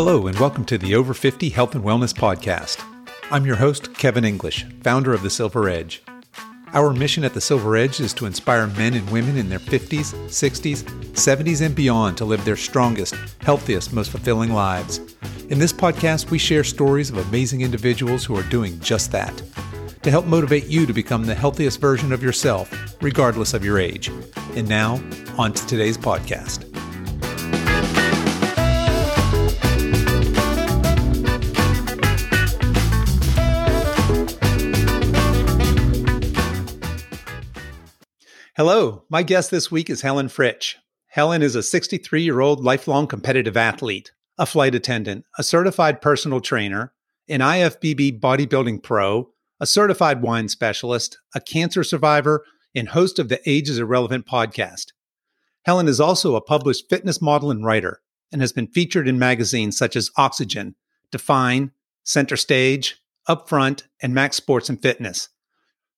Hello, and welcome to the Over 50 Health and Wellness Podcast. I'm your host, Kevin English, founder of The Silver Edge. Our mission at The Silver Edge is to inspire men and women in their 50s, 60s, 70s, and beyond to live their strongest, healthiest, most fulfilling lives. In this podcast, we share stories of amazing individuals who are doing just that to help motivate you to become the healthiest version of yourself, regardless of your age. And now, on to today's podcast. Hello, my guest this week is Helen Fritsch. Helen is a 63 year old lifelong competitive athlete, a flight attendant, a certified personal trainer, an IFBB bodybuilding pro, a certified wine specialist, a cancer survivor, and host of the Age is Irrelevant podcast. Helen is also a published fitness model and writer and has been featured in magazines such as Oxygen, Define, Center Stage, Upfront, and Max Sports and Fitness.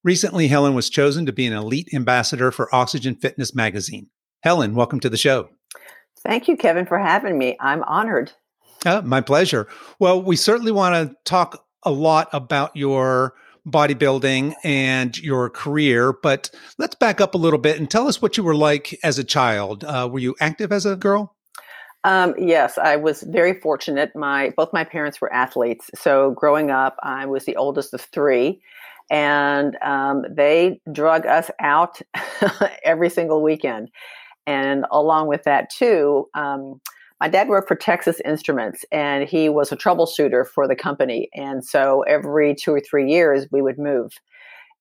Recently, Helen was chosen to be an elite ambassador for Oxygen Fitness magazine. Helen, welcome to the show. Thank you, Kevin, for having me. I'm honored. Uh, my pleasure. Well, we certainly want to talk a lot about your bodybuilding and your career, but let's back up a little bit and tell us what you were like as a child. Uh, were you active as a girl? Um, yes, I was very fortunate. My both my parents were athletes, so growing up, I was the oldest of three, and um, they drug us out every single weekend. And along with that, too, um, my dad worked for Texas Instruments and he was a troubleshooter for the company. And so every two or three years, we would move.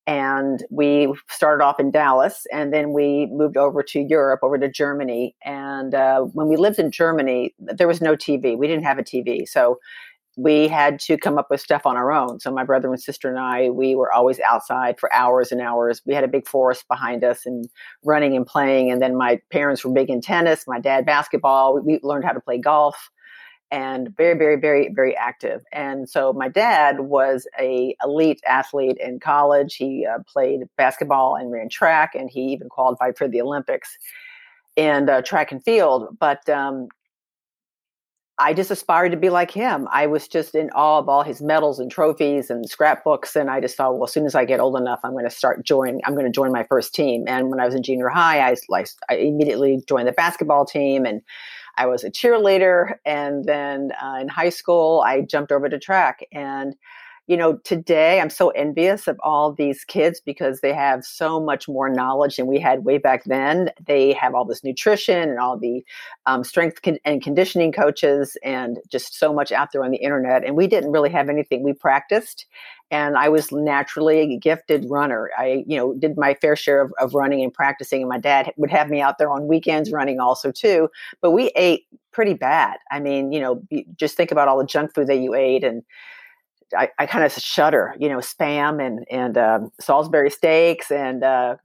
And we started off in Dallas and then we moved over to Europe, over to Germany. And uh, when we lived in Germany, there was no TV. We didn't have a TV. So we had to come up with stuff on our own. So my brother and sister and I, we were always outside for hours and hours. We had a big forest behind us and running and playing. And then my parents were big in tennis, my dad basketball. We learned how to play golf and very, very, very, very active. And so my dad was a elite athlete in college. He uh, played basketball and ran track, and he even qualified for the Olympics and uh, track and field. But um, I just aspired to be like him. I was just in awe of all his medals and trophies and scrapbooks. And I just thought, well, as soon as I get old enough, I'm going to start joining, I'm going to join my first team. And when I was in junior high, I, I immediately joined the basketball team and I was a cheerleader. And then uh, in high school, I jumped over to track. And you know, today I'm so envious of all these kids because they have so much more knowledge than we had way back then. They have all this nutrition and all the um, strength con- and conditioning coaches and just so much out there on the internet. And we didn't really have anything. We practiced, and I was naturally a gifted runner. I, you know, did my fair share of, of running and practicing. And my dad would have me out there on weekends running also too. But we ate pretty bad. I mean, you know, just think about all the junk food that you ate and I, I kind of shudder, you know, spam and and um, Salisbury steaks and uh,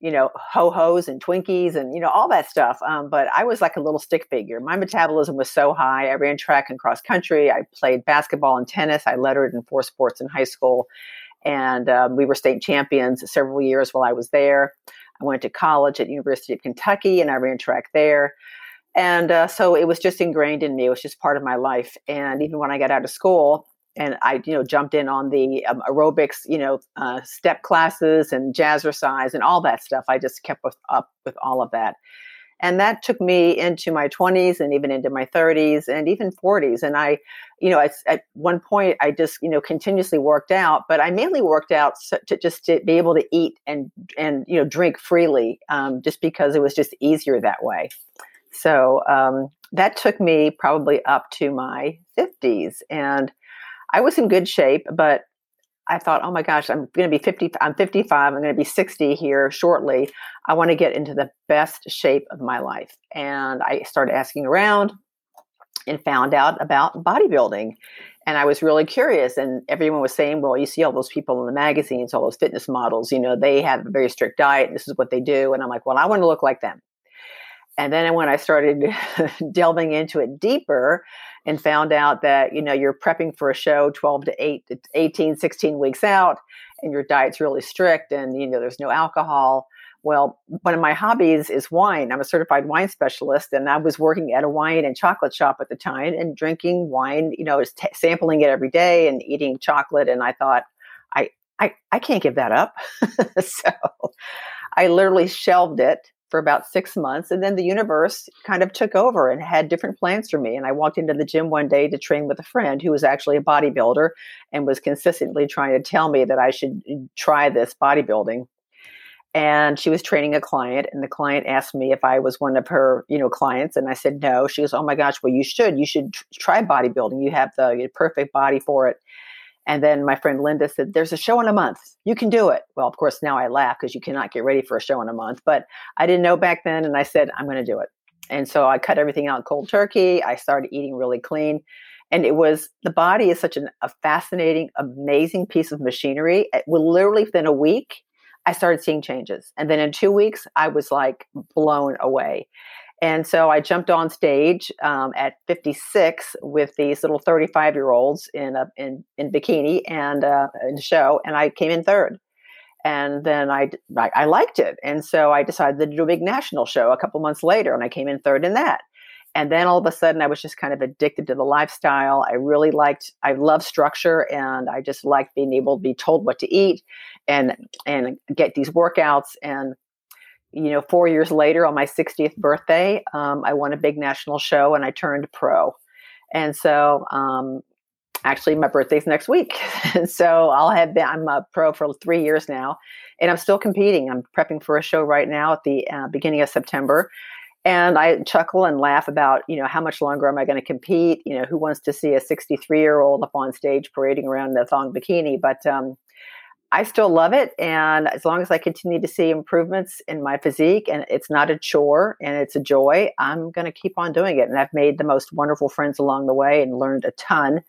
you know ho hos and Twinkies and you know all that stuff. Um, but I was like a little stick figure. My metabolism was so high. I ran track and cross country. I played basketball and tennis. I lettered in four sports in high school, and um, we were state champions several years while I was there. I went to college at University of Kentucky and I ran track there and uh, so it was just ingrained in me it was just part of my life and even when i got out of school and I, you know, jumped in on the um, aerobics, you know, uh, step classes and jazzercise and all that stuff. I just kept with, up with all of that. And that took me into my 20s and even into my 30s and even 40s. And I, you know, at, at one point I just, you know, continuously worked out, but I mainly worked out to just to be able to eat and, and, you know, drink freely um, just because it was just easier that way. So um, that took me probably up to my 50s. And I was in good shape, but I thought, oh my gosh, I'm going to be 50, I'm 55, I'm going to be 60 here shortly. I want to get into the best shape of my life. And I started asking around and found out about bodybuilding. And I was really curious. And everyone was saying, well, you see all those people in the magazines, all those fitness models, you know, they have a very strict diet this is what they do. And I'm like, well, I want to look like them. And then when I started delving into it deeper and found out that, you know, you're prepping for a show 12 to 8 18, 16 weeks out and your diet's really strict and, you know, there's no alcohol. Well, one of my hobbies is wine. I'm a certified wine specialist, and I was working at a wine and chocolate shop at the time and drinking wine, you know, t- sampling it every day and eating chocolate. And I thought, I, I, I can't give that up. so I literally shelved it for about six months. And then the universe kind of took over and had different plans for me. And I walked into the gym one day to train with a friend who was actually a bodybuilder and was consistently trying to tell me that I should uh, try this bodybuilding and she was training a client and the client asked me if i was one of her you know clients and i said no she goes oh my gosh well you should you should try bodybuilding you have the perfect body for it and then my friend linda said there's a show in a month. You can do it. Well of course now i laugh because you cannot get ready for a show in a month but i didn't know back then and i said i'm going to do it. And so i cut everything out cold turkey. I started eating really clean. And it was the body is such an, a fascinating amazing piece of machinery. It will literally within a week I started seeing changes. And then in two weeks, I was like blown away. And so I jumped on stage um, at 56 with these little 35 year olds in a in, in bikini and uh, in show, and I came in third. And then I, I, I liked it, and so I decided to do a big national show a couple months later, and I came in third in that. And then all of a sudden, I was just kind of addicted to the lifestyle. I really liked, I love structure, and I just liked being able to be told what to eat and and get these workouts. And you know, four years later, on my 60th birthday, um, I won a big national show, and I turned pro. And so, um, actually, my birthday's next week, so I'll have been. I'm a pro for three years now, and I'm still competing. I'm prepping for a show right now at the uh, beginning of September and I chuckle and laugh about, you know, how much longer am I going to compete? You know, who wants to see a 63 year old up on stage parading around in a thong bikini? But um, I still love it. And as long as I continue to see improvements in my physique and it's not a chore and it's a joy, I'm going to keep on doing it. And I've made the most wonderful friends along the way and learned a ton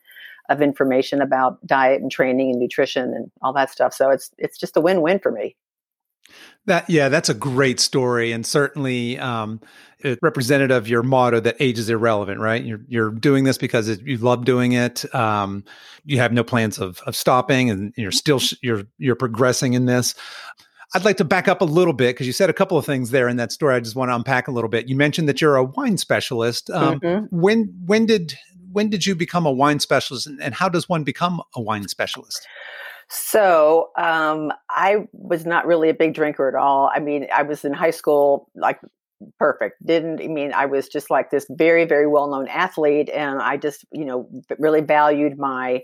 of information about diet and training and nutrition and all that stuff. So it's it's just a win-win for me. That yeah, that's a great story, and certainly um, it's representative of your motto that age is irrelevant. Right? You're you're doing this because it, you love doing it. Um, you have no plans of of stopping, and you're still you're you're progressing in this. I'd like to back up a little bit because you said a couple of things there in that story. I just want to unpack a little bit. You mentioned that you're a wine specialist. Um, mm-hmm. When when did when did you become a wine specialist, and, and how does one become a wine specialist? So um, I was not really a big drinker at all. I mean, I was in high school, like perfect. Didn't I mean I was just like this very, very well known athlete, and I just you know really valued my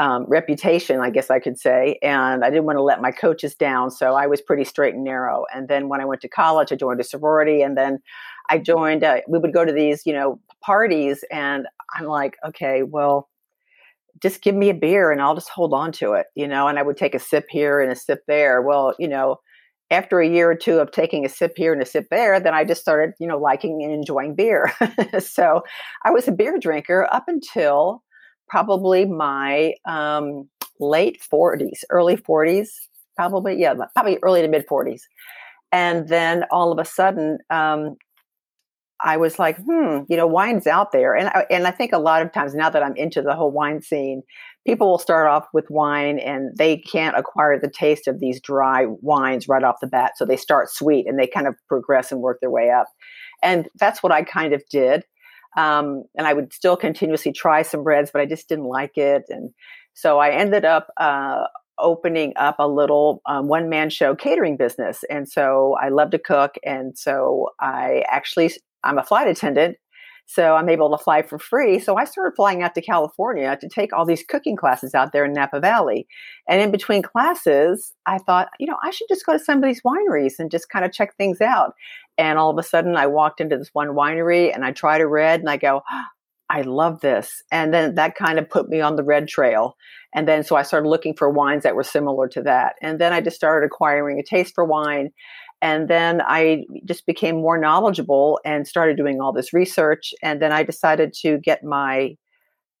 um, reputation, I guess I could say, and I didn't want to let my coaches down. So I was pretty straight and narrow. And then when I went to college, I joined a sorority, and then I joined. Uh, we would go to these you know parties, and I'm like, okay, well just give me a beer and I'll just hold on to it, you know, and I would take a sip here and a sip there. Well, you know, after a year or two of taking a sip here and a sip there, then I just started, you know, liking and enjoying beer. so I was a beer drinker up until probably my um, late 40s, early 40s, probably, yeah, probably early to mid 40s. And then all of a sudden, um, I was like, hmm, you know, wine's out there, and I, and I think a lot of times now that I'm into the whole wine scene, people will start off with wine and they can't acquire the taste of these dry wines right off the bat, so they start sweet and they kind of progress and work their way up, and that's what I kind of did. Um, and I would still continuously try some reds, but I just didn't like it, and so I ended up uh, opening up a little um, one man show catering business. And so I love to cook. And so I actually I'm a flight attendant, so I'm able to fly for free. So I started flying out to California to take all these cooking classes out there in Napa Valley. And in between classes, I thought, you know, I should just go to some of these wineries and just kind of check things out. And all of a sudden, I walked into this one winery and I tried a red and I go, oh, I love this. And then that kind of put me on the red trail. And then so I started looking for wines that were similar to that. And then I just started acquiring a taste for wine. And then I just became more knowledgeable and started doing all this research. And then I decided to get my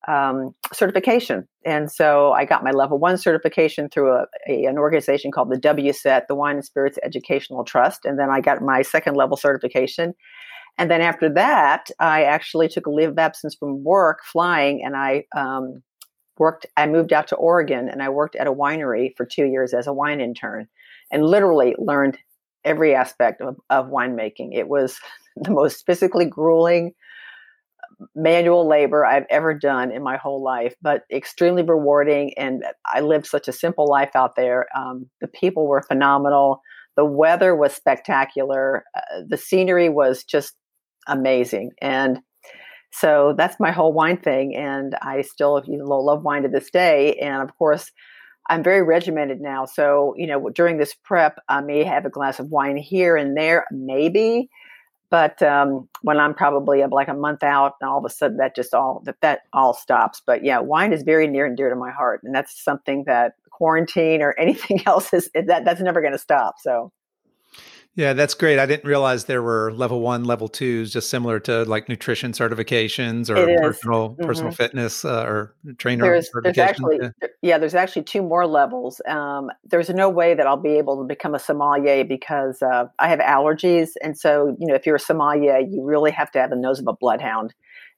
um, certification. And so I got my level one certification through a, a, an organization called the WSET, the Wine and Spirits Educational Trust. And then I got my second level certification. And then after that, I actually took a leave of absence from work flying and I um, worked, I moved out to Oregon and I worked at a winery for two years as a wine intern and literally learned every aspect of, of winemaking. It was the most physically grueling manual labor I've ever done in my whole life, but extremely rewarding. And I lived such a simple life out there. Um, the people were phenomenal. The weather was spectacular. Uh, the scenery was just amazing. And so that's my whole wine thing. And I still love wine to this day. And of course, I'm very regimented now. So, you know, during this prep, I may have a glass of wine here and there, maybe. But um, when I'm probably like a month out, and all of a sudden that just all that that all stops. But yeah, wine is very near and dear to my heart, and that's something that quarantine or anything else is that that's never going to stop. So yeah, that's great. I didn't realize there were level one, level twos, just similar to like nutrition certifications or personal mm-hmm. personal fitness uh, or trainer. There's, there's actually yeah. there's actually two more levels. Um, there's no way that I'll be able to become a sommelier because uh, I have allergies, and so you know if you're a sommelier, you really have to have the nose of a bloodhound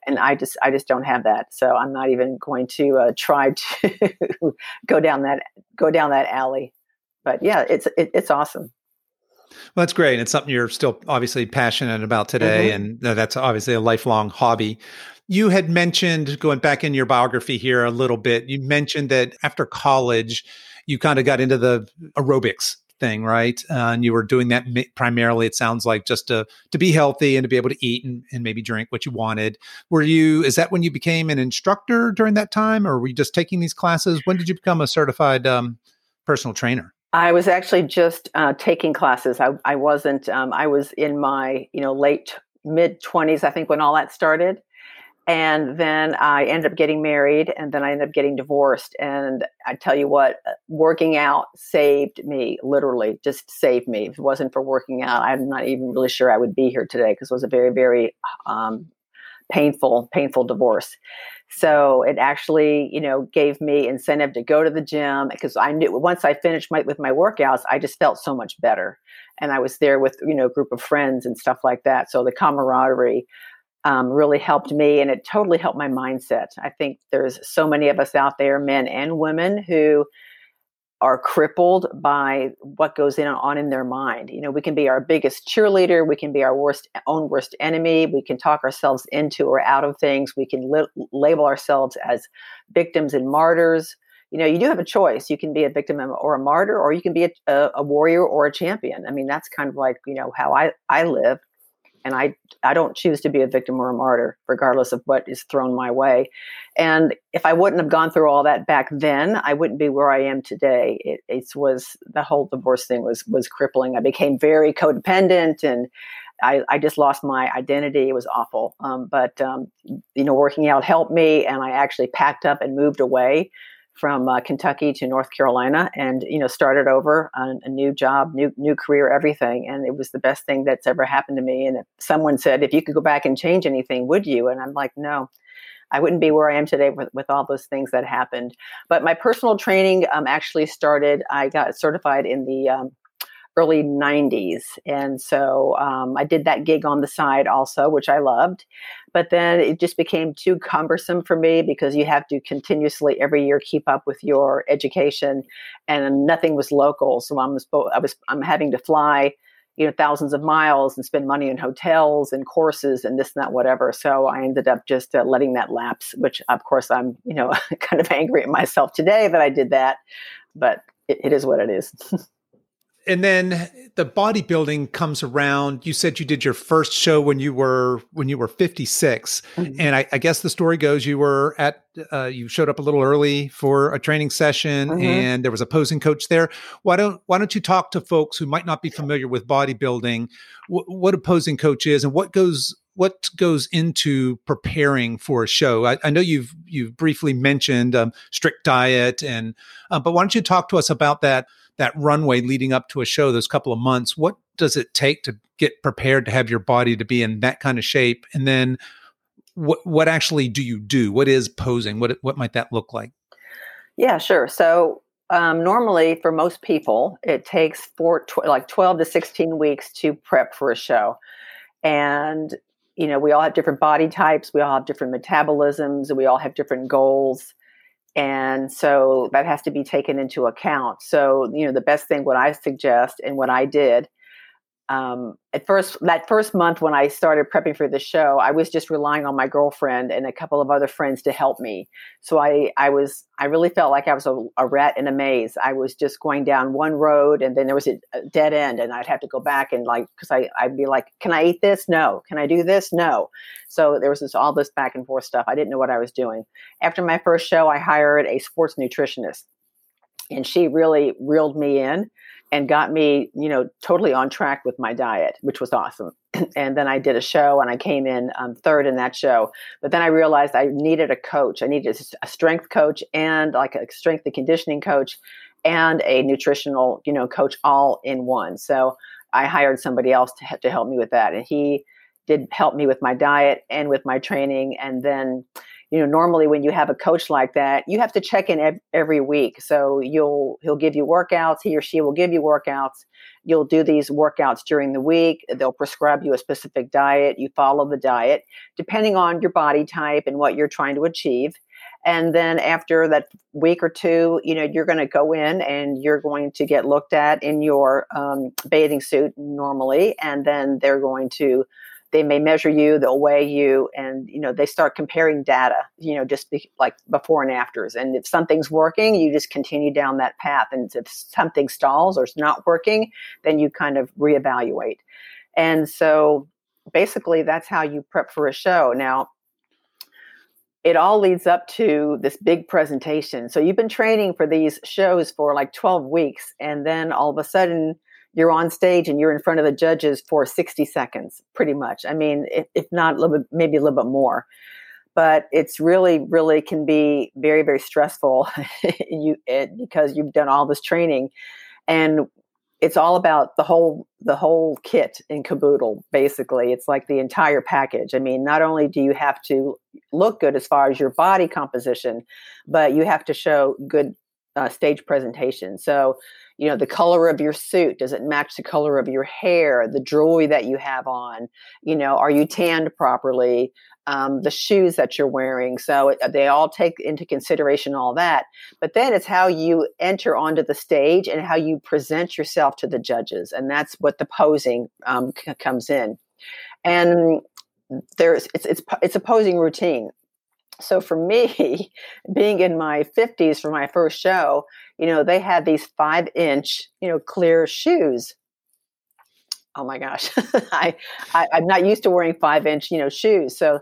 and I just I just don't have that. So I'm not even going to uh, try to go down that go down that alley. But yeah, it's it, it's awesome. Well, that's great. And it's something you're still obviously passionate about today, mm-hmm. and that's obviously a lifelong hobby. You had mentioned going back in your biography here a little bit. You mentioned that after college, you kind of got into the aerobics thing, right? Uh, and you were doing that primarily. It sounds like just to to be healthy and to be able to eat and, and maybe drink what you wanted. Were you? Is that when you became an instructor during that time, or were you just taking these classes? When did you become a certified um, personal trainer? I was actually just uh, taking classes. I, I wasn't. Um, I was in my you know late mid twenties, I think, when all that started, and then I ended up getting married, and then I ended up getting divorced. And I tell you what, uh, working out saved me. Literally, just saved me. If it wasn't for working out, I'm not even really sure I would be here today because it was a very, very um, painful, painful divorce. So it actually, you know, gave me incentive to go to the gym because I knew once I finished my, with my workouts, I just felt so much better. And I was there with, you know, a group of friends and stuff like that. So the camaraderie um, really helped me and it totally helped my mindset. I think there's so many of us out there, men and women, who are crippled by what goes in on in their mind. You know, we can be our biggest cheerleader, we can be our worst own worst enemy, we can talk ourselves into or out of things, we can li- label ourselves as victims and martyrs. You know, you do have a choice. You can be a victim or a martyr, or you can be a, a warrior or a champion. I mean, that's kind of like you know how I I live and I I don't choose to be a victim or a martyr, regardless of what is thrown my way. And if I wouldn't have gone through all that back then, I wouldn't be where I am today. It, it was the whole divorce thing was was crippling. I became very codependent, and I, I just lost my identity. It was awful. Um, but um, you know, working out helped me, and I actually packed up and moved away from uh, Kentucky to North Carolina, and you know started over on a new job, new new career, everything. And it was the best thing that's ever happened to me. And someone said, "If you could go back and change anything, would you?" And I'm like, "No." I wouldn't be where I am today with, with all those things that happened. But my personal training um, actually started, I got certified in the um, early 90s. And so um, I did that gig on the side also, which I loved. But then it just became too cumbersome for me because you have to continuously every year keep up with your education, and nothing was local. So I'm I was I'm having to fly, you know, thousands of miles and spend money in hotels and courses and this and that whatever. So I ended up just uh, letting that lapse. Which of course I'm you know kind of angry at myself today that I did that, but it, it is what it is. and then the bodybuilding comes around. You said you did your first show when you were when you were 56, mm-hmm. and I, I, guess the story goes you were at uh, you showed up a little early for a training session, mm-hmm. and there was a posing coach there. Why don't Why don't you talk to folks who might not be familiar with bodybuilding, wh- what a posing coach is, and what goes what goes into preparing for a show? I, I know you've you've briefly mentioned um, strict diet, and uh, but why don't you talk to us about that? That runway leading up to a show, those couple of months, what does it take to get prepared to have your body to be in that kind of shape? And then what what actually do you do? What is posing? What what might that look like? Yeah, sure. So um, normally, for most people, it takes four, tw- like twelve to sixteen weeks to prep for a show, and you know we all have different body types, we all have different metabolisms, we all have different goals. And so that has to be taken into account. So, you know, the best thing, what I suggest and what I did um, at first that first month when i started prepping for the show i was just relying on my girlfriend and a couple of other friends to help me. So i i was i really felt like i was a, a rat in a maze. I was just going down one road and then there was a, dead end and i'd have to go back and like because i i'd be like can i eat this? No. Can i do this? No. So there was this all this back and forth stuff. I didn't know what i was doing. After my first show i hired a sports nutritionist and she really reeled me in and got me, you know, totally on track with my diet, which was awesome. and then I did a show and I came in um, third in that show. But then I realized I needed a coach. I needed a strength coach and like a strength and conditioning coach and a nutritional, you know, coach all in one. So I hired somebody else to, to help me with that. And he did help me with my diet and with my training. And then you know normally when you have a coach like that you have to check in every week. So you'll he'll give you workouts he or she will give you workouts. You'll do these workouts during the week. They'll prescribe you a specific diet. You follow the diet depending on your body type and what you're trying to achieve. And then after that week or two you know you're going to go in and you're going to get looked at in your um, bathing suit normally and then they're going to they may measure you they'll weigh you and you know they start comparing data you know just be, like before and afters. And if something's working you just continue down that path. And if something stalls or it's not working then you kind of reevaluate. And so basically that's how you prep for a show. Now it all leads up to this big presentation. So you've been training for these shows for like 12 weeks and then all of a sudden you're on stage and you're in front of the judges for 60 seconds, pretty much. I mean, if, if not a little bit, maybe a little bit more. But it's really, really can be very, very stressful you it, because you've done all this training, and it's all about the whole the whole kit and caboodle. Basically, it's like the entire package. I mean, not only do you have to look good as far as your body composition, but you have to show good uh, stage presentation. So you know the color of your suit does it match the color of your hair the jewelry that you have on? You know are you tanned properly? Um, the shoes that you're wearing. So it, they all take into consideration all that. But then it's how you enter onto the stage and how you present yourself to the judges and that's what the posing um, c- comes in. And there's it's it's it's a posing routine so for me, being in my 50s for my first show, you know, they had these five inch, you know, clear shoes. Oh my gosh, I, I am not used to wearing five inch, you know, shoes. So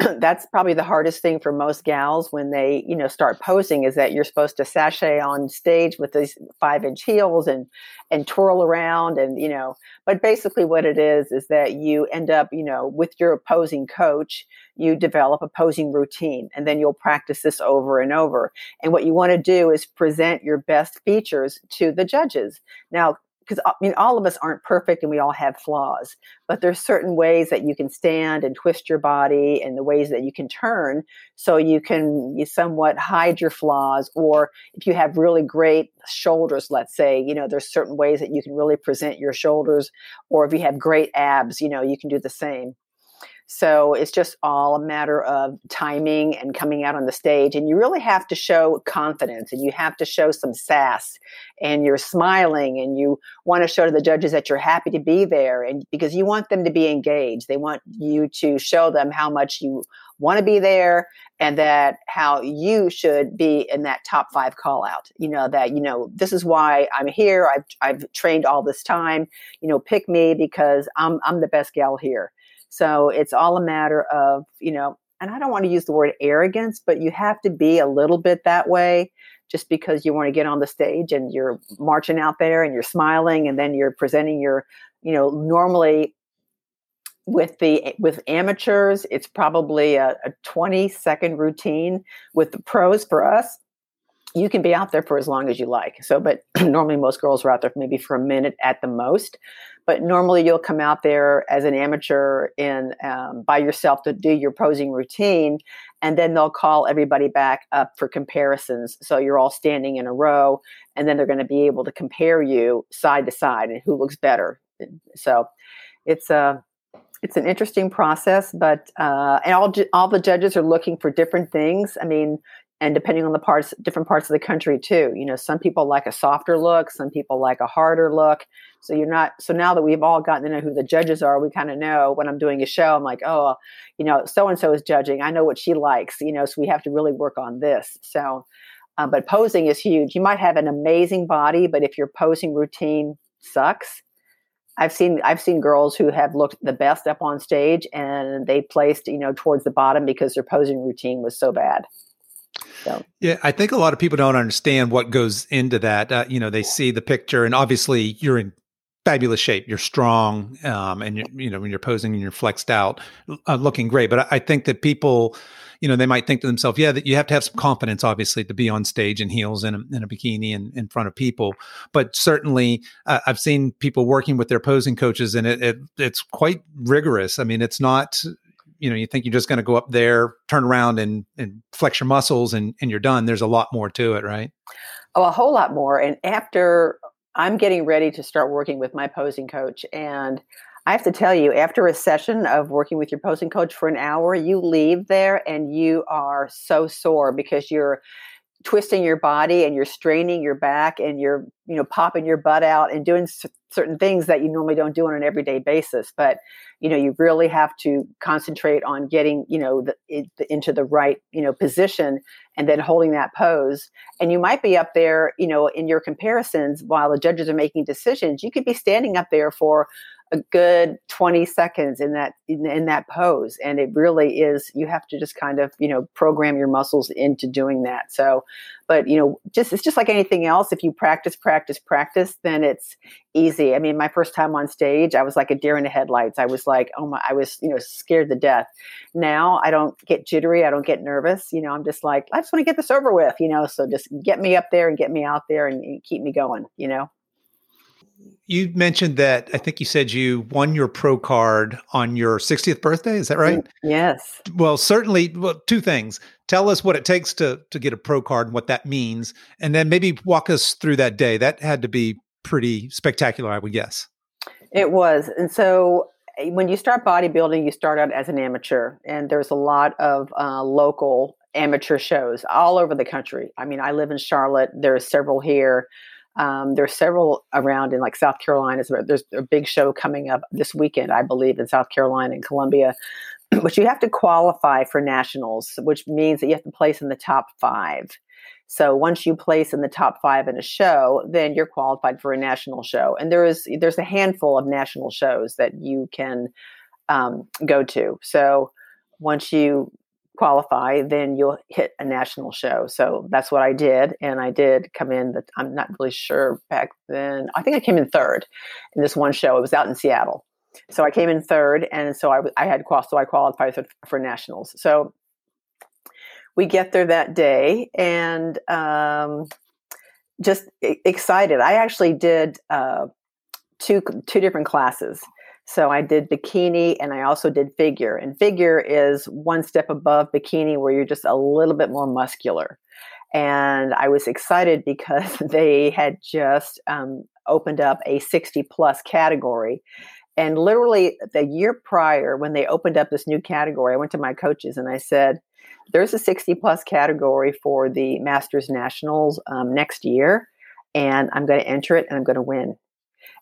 that's probably the hardest thing for most gals when they, you know, start posing is that you're supposed to sashay on stage with these five inch heels and and twirl around and you know. But basically, what it is is that you end up, you know, with your posing coach, you develop a posing routine, and then you'll practice this over and over. And what you want to do is present your best features to the judges. Now, because uh, I mean, all of us aren't perfect and we all have flaws, but there's certain ways that you can stand and twist your body and the ways that you can turn so you can you somewhat hide your flaws. Or if you have really great shoulders, let's say, you know, there's certain ways that you can really present your shoulders. Or if you have great abs, you know, you can do the same. So it's just all a matter of timing and coming out on the stage. And you really have to show confidence and you have to show some sass and you're smiling and you want to show to the judges that you're happy to be there and because you want them to be engaged. They want you to show them how much you want to be there and that how you should be in that top five call out you know that you know this is why i'm here i've, I've trained all this time you know pick me because i'm i'm the best gal here so it's all a matter of, you know, and I don't want to use the word arrogance, but you have to be a little bit that way just because you want to get on the stage and you're marching out there and you're smiling and then you're presenting your, you know, normally with the eh, with amateurs it's probably a, a 20 second routine with the pros for us you can be out there for as long as you like. So, but normally most girls are out there maybe for a minute at the most. But normally you'll come out there as an amateur in um, by yourself to do your posing routine, and then they'll call everybody back up for comparisons. So you're all standing in a row, and then they're going to be able to compare you side to side and who looks better. So it's a it's an interesting process, but uh, and all all the judges are looking for different things. I mean, and depending on the parts different parts of the country too you know some people like a softer look some people like a harder look so you're not so now that we've all gotten to know who the judges are we kind of know when i'm doing a show i'm like oh you know so and so is judging i know what she likes you know so we have to really work on this so uh, but posing is huge you might have an amazing body but if your posing routine sucks I've seen I've seen girls who have looked the best up on stage and they placed you know towards the bottom because their posing routine was so bad. So. Yeah, I think a lot of people don't understand what goes into that. Uh, you know, they see the picture, and obviously you're in fabulous shape. You're strong, um, and you you know when you're posing and you're flexed out, uh, looking great. But I, I think that people, you know, they might think to themselves, yeah, that you have to have some confidence, obviously, to be on stage in heels and in a bikini and in front of people. But certainly, uh, I've seen people working with their posing coaches, and it, it it's quite rigorous. I mean, it's not you know you think you're just going to go up there turn around and, and flex your muscles and, and you're done there's a lot more to it right oh a whole lot more and after i'm getting ready to start working with my posing coach and i have to tell you after a session of working with your posing coach for an hour you leave there and you are so sore because you're twisting your body and you're straining your back and you're you know popping your butt out and doing c- certain things that you normally don't do on an everyday basis. But you know you really have to concentrate on getting you know the, it, the, into the right you know position and then holding that pose. And you might be up there you know in your comparisons while the judges are making decisions you could be standing up there for a good 20 seconds in that in, in, that pose and it really is you have to just kind of you know program your muscles into doing that. So but you know just it's just like anything else if you practice practice practice then it's easy. I mean my first time on stage i was like a deer in the headlights. I was like oh my i was you know scared to death. Now i don't get jittery i don't get nervous you know i'm just like i just want to get this over with you know so just get me up there and get me out there and, and keep me going you know you mentioned that I think you said you won your pro card on your 60th birthday. Is that right? Mm, yes. Well, certainly. Well, two things. Tell us what it takes to to get a pro card and what that means, and then maybe walk us through that day. That had to be pretty spectacular, I would guess. It was, and so eh, when you start bodybuilding, you start out as an amateur, and there's a lot of uh, local amateur shows all over the country. I mean, I live in Charlotte. There are several here. Um, are several around in like South Carolina. There's a big show coming up this weekend, I believe, in South Carolina and Columbia. but you have to qualify for nationals, which means that you have to place in the top five. So once you place in the top five in a show, then you're qualified for a national show. And there is there's a handful of national shows that you can um, go to. So once you qualify, then you'll hit a national show. So that's what I did, and I did come in. I'm not really sure back then. I think I came in third in this one show. It was out in Seattle, so I came in third, and so I, I had qual so I qualified for, for nationals. So we get there that day, and um, just excited. I actually did uh, two two different classes. So I did bikini and I also did figure. And figure is one step above bikini where you're just a little bit more muscular. And I was excited because they had just um, opened up a 60 plus category. And literally the year prior, when they opened up this new category, I went to my coaches and I said, There's a 60 plus category for the Masters Nationals um, next year, and I'm going to enter it and I'm going to win.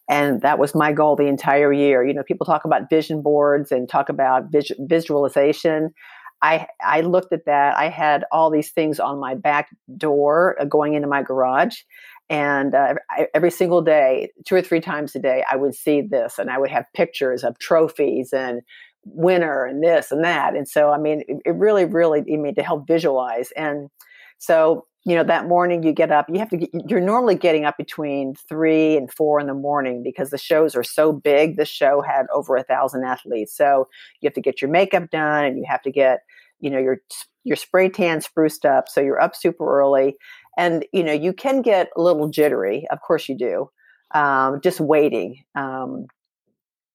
And that was my goal the entire year. You know, people talk about vision boards and talk about vis- visualization. I, I looked at that. I had all these things on my back door uh, going into my garage. And uh, every single day, two or three times a day, I would see this and I would have pictures of trophies and winner and this and that. And so, I mean, it, it really, really, I mean, to help visualize. And so you know that morning you get up you have to get, you're normally getting up between three and four in the morning because the shows are so big the show had over a thousand athletes. So you have to get your makeup done and you have to get you know your your spray tan spruced up so you're up super early. And you know you can get a little jittery of course you do um, just waiting um,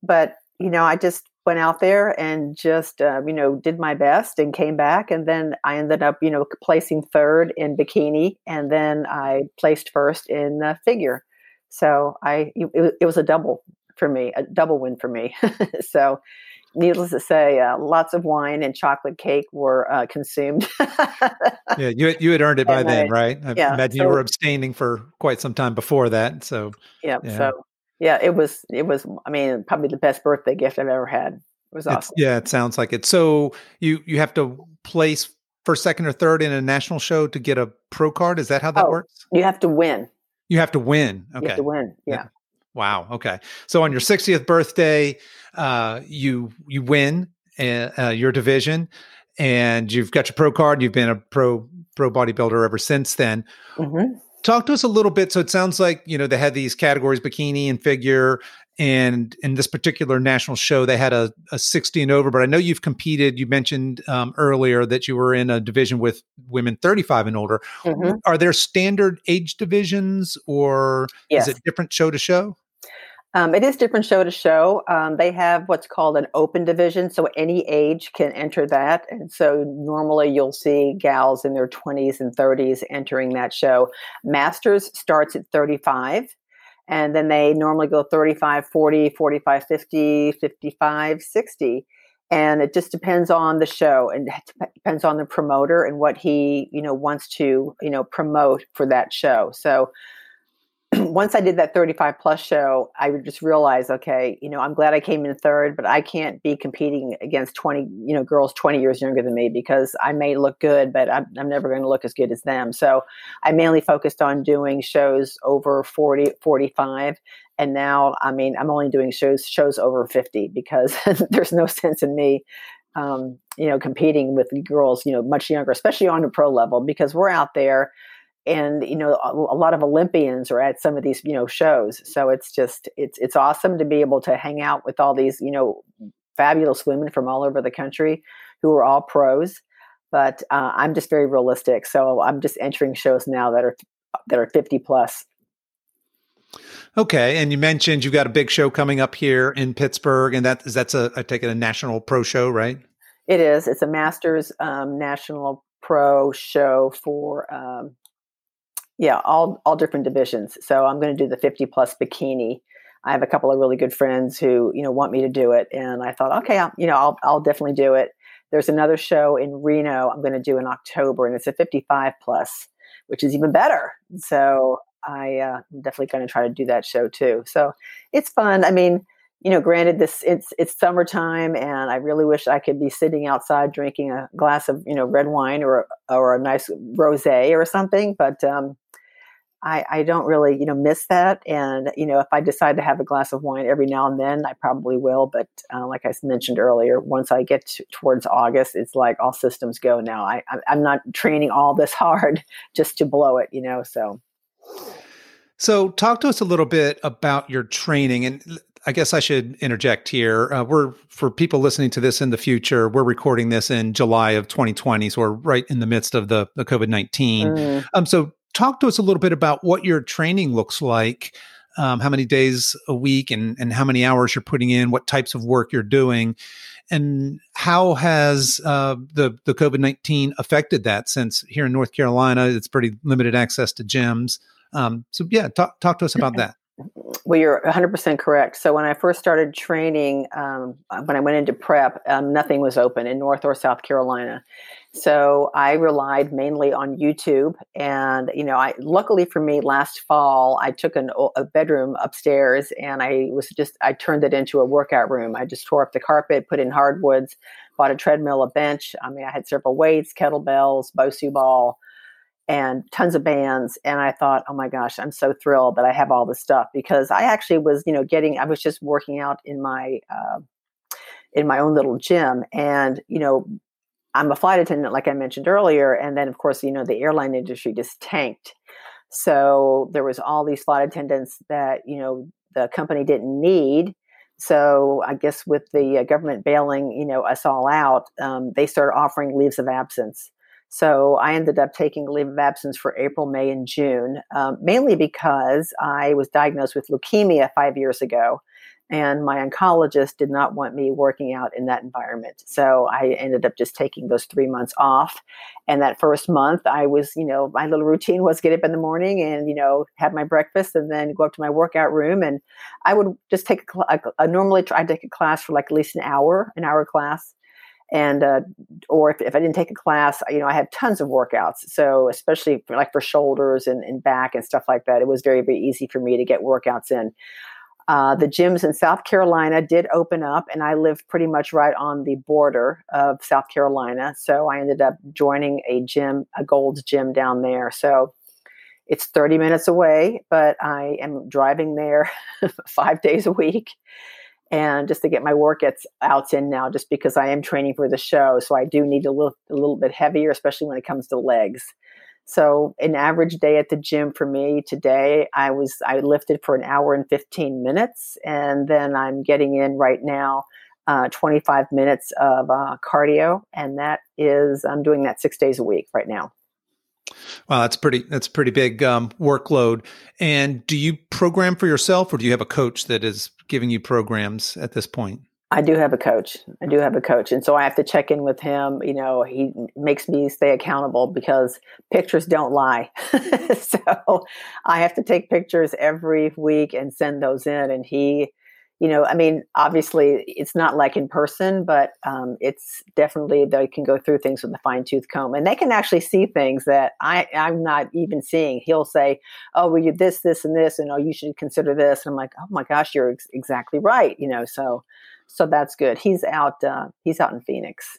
but you know i just went out there and just uh, you know did my best and came back and then i ended up you know placing third in bikini and then i placed first in the figure so i it, it was a double for me a double win for me so needless to say, uh, lots of wine and chocolate cake were uh, consumed. yeah, you you had earned it by then, right? I yeah, imagine so, you were abstaining for quite some time before that. So yeah, yeah, so yeah, it was it was. I mean, probably the best birthday gift I've ever had. It was awesome. It's, yeah, it sounds like it. So you you have to place first, second, or third in a national show to get a pro card. Is that how that oh, works? You have to win. You have to win. Okay. You have to win. Yeah. yeah. Wow. Okay. So on your 60th birthday, uh, you you win uh, uh, your division, and you've got your pro card. You've been a pro pro bodybuilder ever since then. Mm-hmm. Talk to us a little bit. So it sounds like you know they had these categories: bikini and figure. And in this particular national show, they had a, a 60 and over. But I know you've competed. You mentioned um, earlier that you were in a division with women 35 and older. Mm-hmm. Are there standard age divisions, or yes. is it different show to show? Um, it is different show to show. Um, they have what's called an open division, so any age can enter that. And so normally you'll see gals in their 20s and 30s entering that show. Masters starts at 35, and then they normally go 35, 40, 45, 50, 55, 60 and it just depends on the show and depends on the promoter and what he you know wants to you know promote for that show so once I did that 35 plus show, I would just realize, okay, you know, I'm glad I came in third, but I can't be competing against 20, you know, girls 20 years younger than me because I may look good, but I'm, I'm never going to look as good as them. So I mainly focused on doing shows over 40, 45. And now, I mean, I'm only doing shows, shows over 50 because there's no sense in me um, you know, competing with girls, you know, much younger, especially on a pro level, because we're out there and you know a, a, lot of olympians are at some of these you know shows so it's just it's it's awesome to be able to hang out with all these you know fabulous women from all over the country who are all pros but uh, i'm just very realistic so i'm just entering shows now that are that are 50 plus Okay, and you mentioned you've got a big show coming up here in Pittsburgh, and that is that's a I take it a national pro show, right? It is. It's a Masters um, national pro show for um, yeah, all all different divisions. So I'm going to do the 50 plus bikini. I have a couple of really good friends who you know want me to do it, and I thought, okay, I'll, you know, I'll I'll definitely do it. There's another show in Reno I'm going to do in October, and it's a 55 plus, which is even better. So I uh, I'm definitely going to try to do that show too. So it's fun. I mean, you know, granted this it's it's summertime, and I really wish I could be sitting outside drinking a glass of you know red wine or or a nice rosé or something, but um, I, I don't really, you know, miss that. And, you know, if I decide to have a glass of wine every now and then, I probably will. But uh, like I mentioned earlier, once I get to, towards August, it's like all systems go now. I, I'm not training all this hard just to blow it, you know, so. So, talk to us a little bit about your training. And I guess I should interject here. Uh, we're, for people listening to this in the future, we're recording this in July of 2020. So, we're right in the midst of the, the COVID 19. Mm. Um, so, talk to us a little bit about what your training looks like. Um, how many days a week and, and how many hours you're putting in, what types of work you're doing, and how has uh, the the COVID nineteen affected that? Since here in North Carolina, it's pretty limited access to gyms. Um, so yeah, talk talk to us about that. Well, you're 100% correct. So when I first started training, um, when I went into prep, um, nothing was open in North or South Carolina. So I relied mainly on YouTube. And, you know, I luckily for me, last fall, I took an, a bedroom upstairs and I was just, I turned it into a workout room. I just tore up the carpet, put in hardwoods, bought a treadmill, a bench. I mean, I had several weights, kettlebells, Bosu ball, and tons of bands. And I thought, oh my gosh, I'm so thrilled that I have all this stuff because I actually was, you know, getting, I was just working out in my, uh, in my own little gym. And, you know, I'm a flight attendant, like I mentioned earlier. And then, of course, you know, the airline industry just tanked. So there was all these flight attendants that, you know, the company didn't need. So I guess with the uh, government bailing, you know, us all out, um, they started offering leaves of absence. So I ended up taking leave of absence for April, May, and June, um, mainly because I was diagnosed with leukemia five years ago. And my oncologist did not want me working out in that environment. So I ended up just taking those three months off. And that first month, I was, you know, my little routine was get up in the morning and, you know, have my breakfast and then go up to my workout room. And I would just take a, a, a normally try to take a class for like at least an hour, an hour class and uh, or if, if i didn't take a class you know i had tons of workouts so especially for, like for shoulders and, and back and stuff like that it was very very easy for me to get workouts in uh, the gyms in south carolina did open up and i lived pretty much right on the border of south carolina so i ended up joining a gym a gold's gym down there so it's 30 minutes away but i am driving there five days a week and just to get my workouts out in now just because I am training for the show. So I do need a little a little bit heavier, especially when it comes to legs. So an average day at the gym for me today, I was I lifted for an hour and 15 minutes, and then I'm getting in right now uh, 25 minutes of uh, cardio, and that is I'm doing that six days a week right now. Wow, that's pretty. That's pretty big um, workload. And do you program for yourself, or do you have a coach that is giving you programs at this point? I do have a coach. I do have a coach, and so I have to check in with him. You know, he makes me stay accountable because pictures don't lie. so I have to take pictures every week and send those in, and he you know, I mean, obviously it's not like in person, but um, it's definitely they can go through things with a fine tooth comb, and they can actually see things that I I'm not even seeing. He'll say, "Oh, well, you this, this, and this, and oh, you should consider this." And I'm like, "Oh my gosh, you're ex- exactly right." You know, so so that's good. He's out. Uh, he's out in Phoenix.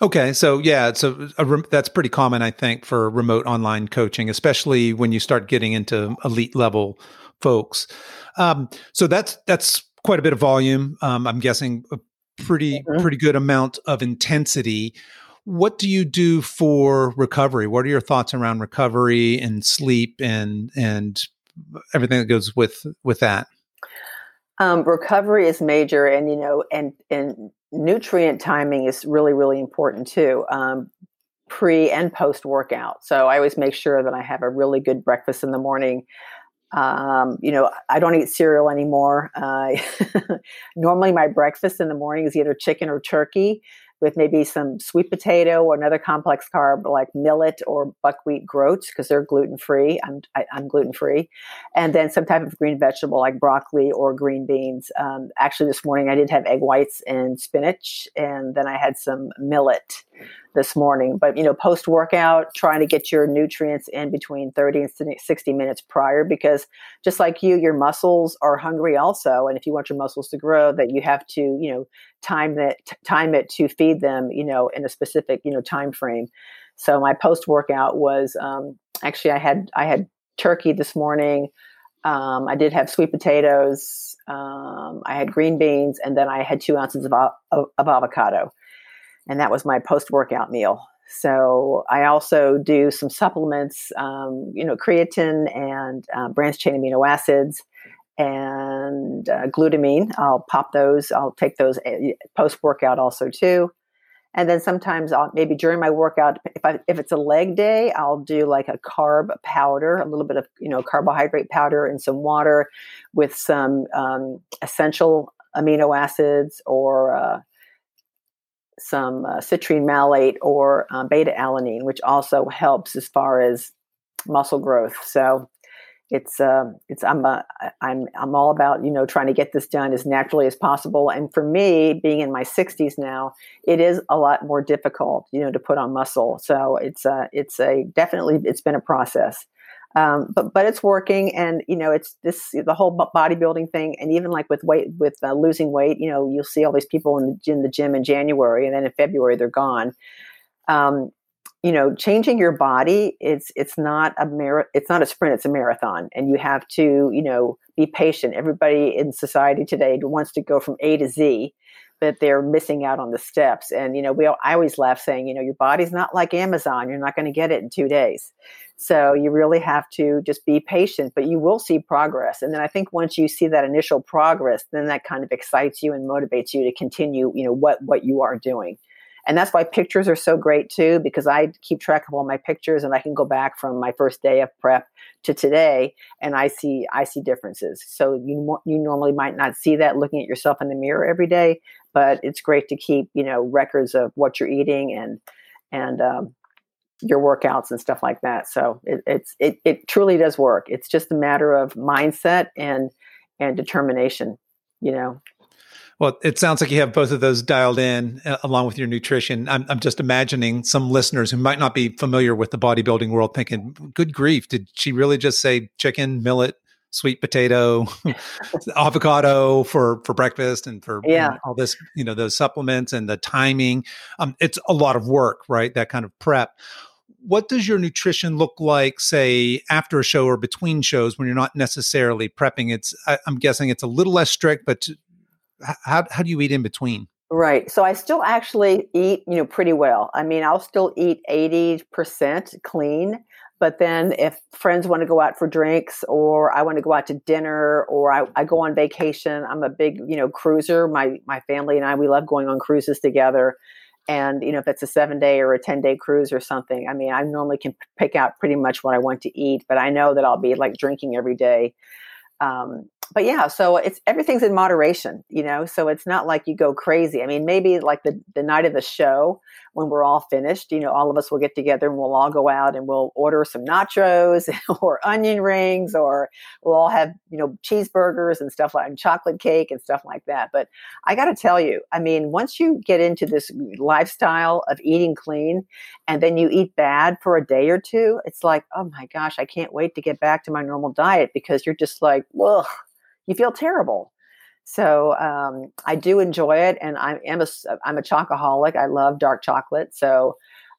Okay, so yeah, so a, that's pretty common, I think, for remote online coaching, especially when you start getting into elite level folks. Um, so that's that's quite a bit of volume. Um, I'm guessing a pretty mm-hmm. pretty good amount of intensity. What do you do for recovery? What are your thoughts around recovery and sleep and and everything that goes with with that? Um, recovery is major, and you know, and and nutrient timing is really really important too. Um, pre and post workout. So I always make sure that I have a really good breakfast in the morning. Um, you know, I don't eat cereal anymore. Uh, normally, my breakfast in the morning is either chicken or turkey with maybe some sweet potato or another complex carb like millet or buckwheat groats because they're gluten free. I'm I, am gluten free, and then some type of green vegetable like broccoli or green beans. Um, actually, this morning I did have egg whites and spinach, and then I had some millet this morning. But you know, post workout, trying to get your nutrients in between 30 and 60 minutes prior, because just like you, your muscles are hungry also. And if you want your muscles to grow, that you have to, you know, time that time it to feed them, you know, in a specific, you know, time frame. So my post workout was um, actually I had I had turkey this morning. Um, I did have sweet potatoes. Um, I had green beans, and then I had two ounces of, of, of avocado and that was my post workout meal. So I also do some supplements, um, you know, creatine and uh, branched chain amino acids and uh, glutamine. I'll pop those. I'll take those eh, post workout also too. And then sometimes I'll maybe during my workout, if I if it's a leg day, I'll do like a carb powder, a little bit of you know carbohydrate powder and some water with some um, essential amino acids or uh, some uh, citrulline malate or um, beta alanine, which also helps as far as muscle growth. So it's uh, it's I'm uh, I'm I'm all about you know trying to get this done as naturally as possible. And for me, being in my 60s now, it is a lot more difficult, you know, to put on muscle. So it's a it's a definitely it's been a process. Um, but but it's working, and you know it's this the whole bodybuilding thing, and even like with weight with uh, losing weight, you know you'll see all these people in the, in the gym in January, and then in February they're gone. Um, you know, changing your body it's it's not a mar- it's not a sprint, it's a marathon, and you have to you know be patient. Everybody in society today wants to go from A to Z, but they're missing out on the steps. And you know, we I always laugh saying, you know, your body's not like Amazon. You're not going to get it in two days. So you really have to just be patient, but you will see progress. And then I think once you see that initial progress, then that kind of excites you and motivates you to continue, you know, what what you are doing. And that's why pictures are so great too because i keep track of all my pictures and i can go back from my first day of prep to today and i see i see differences. So you you normally might not see that looking at yourself in the mirror every day but it's great to keep you know records of what you're eating and and um, your workouts and stuff like that. So it, it's it, it truly does work. It's just a matter of mindset and and determination you know well, it sounds like you have both of those dialed in uh, along with your nutrition. I'm, I'm just imagining some listeners who might not be familiar with the bodybuilding world thinking, good grief, did she really just say chicken, millet, sweet potato, avocado for, for breakfast and for yeah. and all this, you know, those supplements and the timing? Um, it's a lot of work, right? That kind of prep what does your nutrition look like say after a show or between shows when you're not necessarily prepping it's I, am guessing it's a little less strict but how, how do you eat in between? Right. So I still actually eat, you know, pretty well. I mean, I'll still eat 80% clean. But then if friends want to go out for drinks or I want to go out to dinner or I, I go on vacation, I'm a big, you know, cruiser. My my family and I, we love going on cruises together. And, you know, if it's a seven day or a 10 day cruise or something, I mean, I normally can pick out pretty much what I want to eat, but I know that I'll be like drinking every day. Um, but yeah, so it's everything's in moderation, you know. So it's not like you go crazy. I mean, maybe like the the night of the show when we're all finished, you know, all of us will get together and we'll all go out and we'll order some nachos or onion rings or we'll all have you know cheeseburgers and stuff like and chocolate cake and stuff like that. But I got to tell you, I mean, once you get into this lifestyle of eating clean and then you eat bad for a day or two, it's like, oh my gosh, I can't wait to get back to my normal diet because you're just like, ugh you feel terrible. So um, I do enjoy it, and I am a I'm a chocoholic. I love dark chocolate. So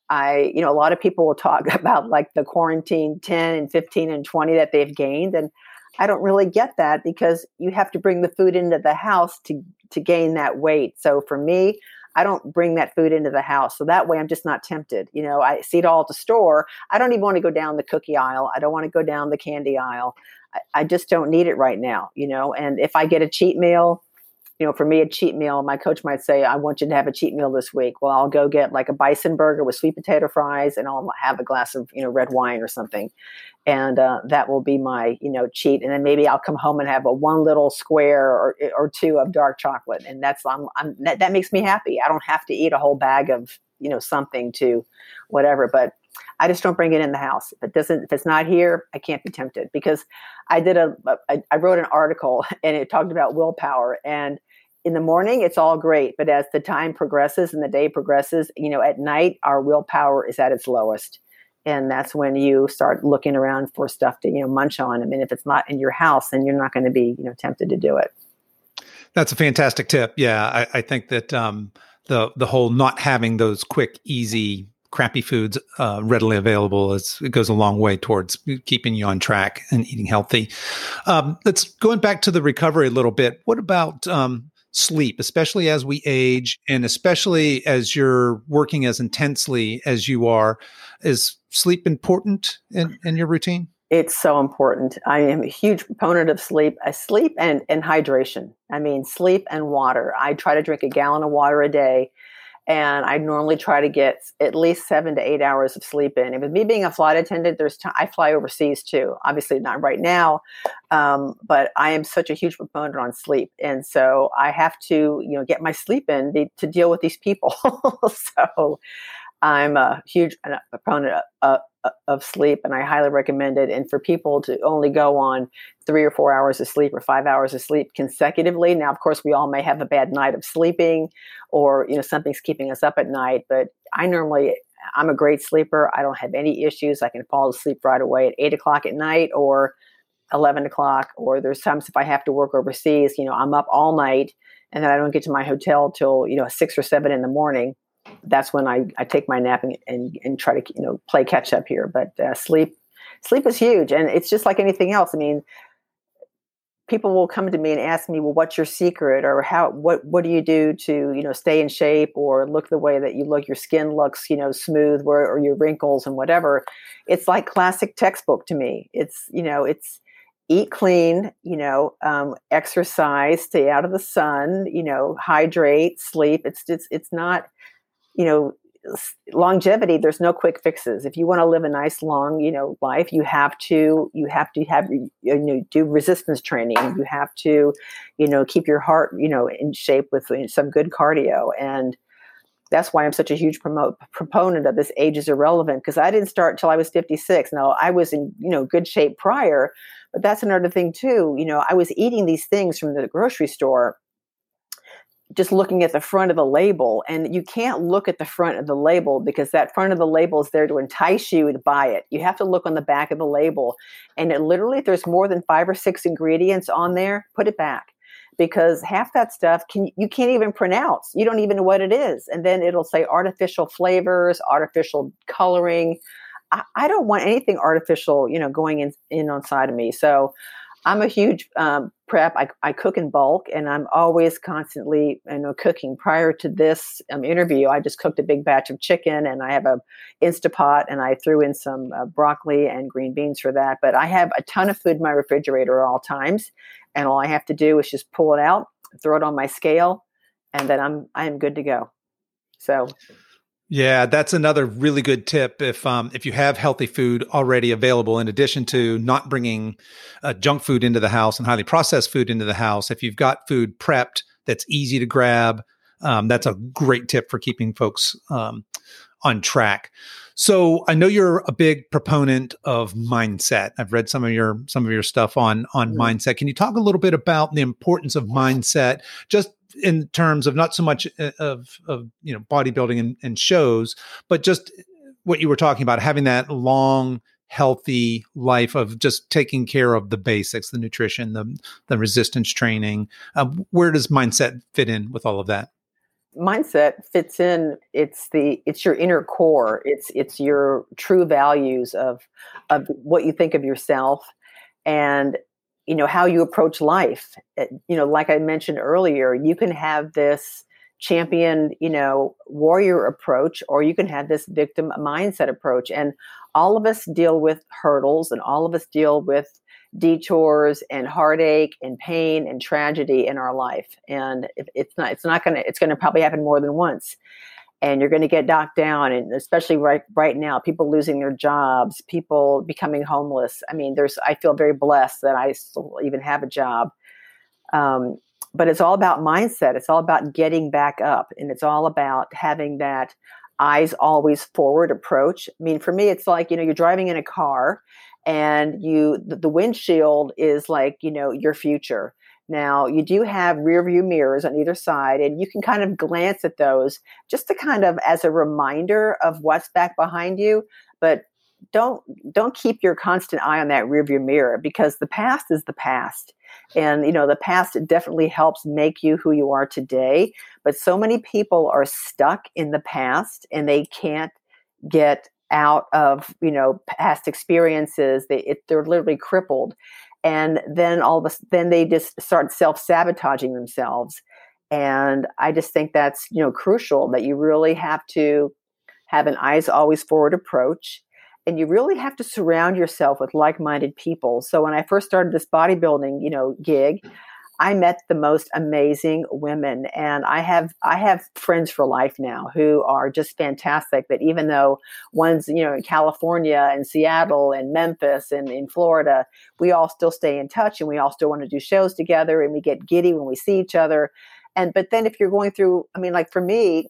I, you know, a lot of people will talk about like the quarantine 10 and 15 and 20 that they've gained, and I don't really get that because you have to bring the food into the house to to gain that weight. So for me, I don't bring that food into the house. So that way I'm just not tempted. You know, I see it all at the store. I don't even want to go down the cookie aisle. I don't want to go down the candy aisle. I, just don't need it right now, you know. And if I get a cheat meal, you know, for me, a cheat meal, my coach might say, I want you to have a cheat meal this week. Well, I'll go get like a bison burger with sweet potato fries and I'll have a glass of, you know, red wine or something. And uh, that will be my, you know, cheat. And then maybe I'll come home and have a one little square or, or two of dark chocolate. And that's, I'm, I'm that, that makes me happy. I don't have to eat a whole bag of, you know, something to whatever. But I just don't bring it in the house. If it doesn't, if it's not here, I can't be tempted because I did a, I wrote an article and it talked about willpower and in the morning it's all great but as the time progresses and the day progresses you know at night our willpower is at its lowest. And that's when you start looking around for stuff to you know munch on. I mean if it's not in your house then you're not going to be you know tempted to do it. That's a fantastic tip. Yeah i, I think that um, the the whole not having those quick easy crappy foods uh, readily available is it goes a long way towards keeping you on track and eating healthy. Um, let's going back to the recovery a little bit. What about um, sleep, especially as we age, and especially as you're working as intensely as you are? Is sleep important in, in your routine? It's so important. I am a huge proponent of sleep. I uh, sleep and, and hydration. I mean, sleep and water. I try to drink a gallon of water a day and I normally try to get at least seven to eight hours of sleep in. And with me being a flight attendant, there's t- I fly overseas too. Obviously, not right now, um, but I am such a huge proponent on sleep, and so I have to you know get my sleep in to deal with these people. so I'm a huge proponent of, of, sleep, and I highly recommend it. And for people to only go on three or four hours of sleep or five hours of sleep consecutively. Now, of course, we all may have a bad night of sleeping, or you know something's keeping us up at night. But I normally I'm a great sleeper. I don't have any issues. I can fall asleep right away at eight o'clock at night or 11 o'clock. Or there's times if I have to work overseas, you know, I'm up all night and then I don't get to my hotel till, you know, six or seven in the morning that's when I, I take my nap and, and, and try to you know play catch up here. But uh, sleep sleep is huge, and it's just like anything else. I mean, people will come to me and ask me, "Well, what's your secret?" or "How what what do you do to you know stay in shape or look the way that you look? Your skin looks you know smooth, or your wrinkles and whatever." It's like classic textbook to me. It's you know it's eat clean, you know, um, exercise, stay out of the sun, you know, hydrate, sleep. It's it's it's not you know, longevity there's no quick fixes if you want to live a nice long you know life you have to you have to have you know do resistance training you have to you know keep your heart you know in shape with some good cardio and that's why I'm such a huge promote, proponent of this age is irrelevant because I didn't start until I was 56. Now I was in you know good shape prior, but that's another thing too. You know I was eating these things from the grocery store, just looking at the front of the label, and you can't look at the front of the label because that front of the label is there to entice you to buy it. You have to look on the back of the label, and it literally if there's more than five or six ingredients on there, put it back because half that stuff can you can't even pronounce. You don't even know what it is, and then it'll say artificial flavors, artificial coloring. I, I don't want anything artificial, you know, going in in inside of me. So I'm a huge um, prep. I, I, cook in bulk, and I'm always constantly, you know, cooking. Prior to this um, interview, I just cooked a big batch of chicken, and I have a Instapot, and I threw in some uh, broccoli and green beans for that. But I have a ton of food in my refrigerator at all times, and all I have to do is just pull it out, throw it on my scale, and then I'm I'm good to go. So yeah, that's another really good tip. If um, if you have healthy food already available, in addition to not bringing uh, junk food into the house and highly processed food into the house, if you've got food prepped that's easy to grab, um, that's a great tip for keeping folks um, on track. So I know you're a big proponent of mindset. I've read some of your some of your stuff on on mm-hmm. mindset. Can you talk a little bit about the importance of mindset, just in terms of not so much uh, of of you know bodybuilding and, and shows, but just what you were talking about, having that long healthy life of just taking care of the basics, the nutrition, the the resistance training. Uh, where does mindset fit in with all of that? mindset fits in it's the it's your inner core it's it's your true values of of what you think of yourself and you know how you approach life. Eh, you know like i mentioned earlier you can have this champion you know warrior approach or you can have this victim mindset approach. And all of us deal with hurdles and all of us deal with detours and heartache and pain and tragedy in our life. And it's not it's not going to it's going to probably happen more than once and you're going to get knocked down and especially right right now people losing their jobs people becoming homeless. I mean there's i feel very blessed that i still even have a job. Um, but it's all about mindset. It's all about getting back up and it's all about having that eyes always forward approach. I mean for me it's like you know you're driving in a car and you the, the windshield is like you know your future now you do have rear view mirrors on either side and you can kind of glance at those just to kind of as a reminder of what's back behind you but don't don't keep your constant eye on that rear view mirror because the past is the past. And you know the past definitely helps make you who you are today but so many people are stuck in the past and they can't get out of you know past experiences. They it, they're literally crippled and then all of a then they just start self-sabotaging themselves. And i just think that's you know crucial that you really have to have an eyes always forward approach. And you really have to surround yourself with like-minded people. So when i first started this bodybuilding you know gig I met the most amazing women and I have I have friends for life now who are just fantastic that even though one's you know in California and Seattle and Memphis and in Florida we all still stay in touch and we all still want to do shows together and we get giddy when we see each other. And but then if you're going through I mean like for me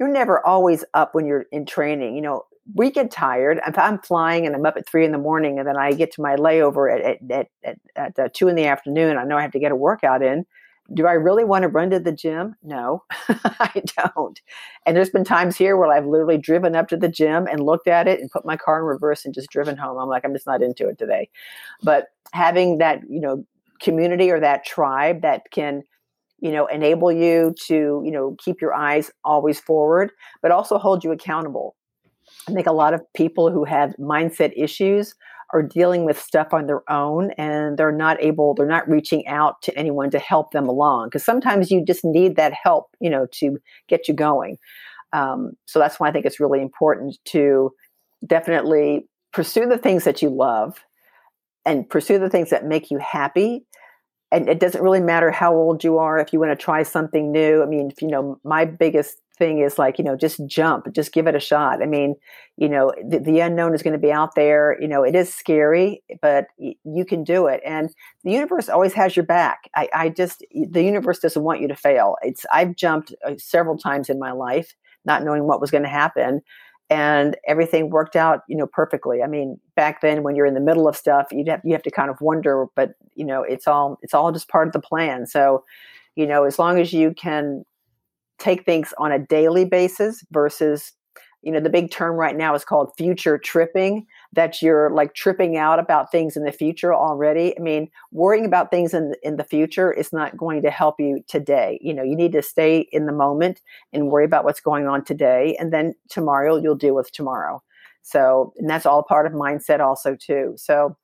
you're never always up when you're in training you know we get tired. If I'm flying and I'm up at three in the morning and then I get to my layover at, at, at, at, at uh, two in the afternoon, I know I have to get a workout in. Do I really want to run to the gym? No, I don't. And there's been times here where I've literally driven up to the gym and looked at it and put my car in reverse and just driven home. I'm like, I'm just not into it today. But having that, you know, community or that tribe that can you know enable you to you know keep your eyes always forward but also hold you accountable I think a lot of people who have mindset issues are dealing with stuff on their own and they're not able, they're not reaching out to anyone to help them along. Because sometimes you just need that help, you know, to get you going. Um, so that's why I think it's really important to definitely pursue the things that you love and pursue the things that make you happy and it doesn't really matter how old you are if you want to try something new i mean if, you know my biggest thing is like you know just jump just give it a shot. I mean you know the, the unknown is going to be out there you know it is scary but y- you can do it and the universe always has your back. I, I just the universe doesn't want you to fail. It's i've jumped uh, several times in my life not knowing what was going to happen and everything worked out you know perfectly. I mean back then when you're in the middle of stuff you have you have to kind of wonder but you know it's all it's all just part of the plan. So you know as long as you can take things on a daily basis versus you know the big term right now is called future tripping. That you're like tripping out about things in the future already. I mean worrying about things in in the future is not going to help you today. You know you need to stay in the moment and worry about what's going on today and then tomorrow you'll deal with tomorrow. So and that's all part of mindset also too. So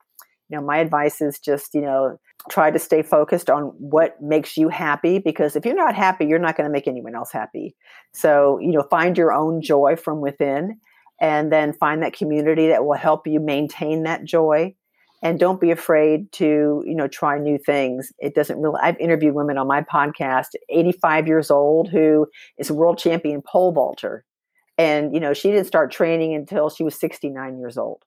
you know my advice is just you know try to stay focused on what makes you happy because if you're not happy you're not going to make anyone else happy. So you know find your own joy from within and then find that community that will help you maintain that joy. And don't be afraid to you know try new things. It doesn't really i've interviewed women on my podcast 85 years old who is a world champion pole vaulter. And you know she didn't start training until she was 69 years old.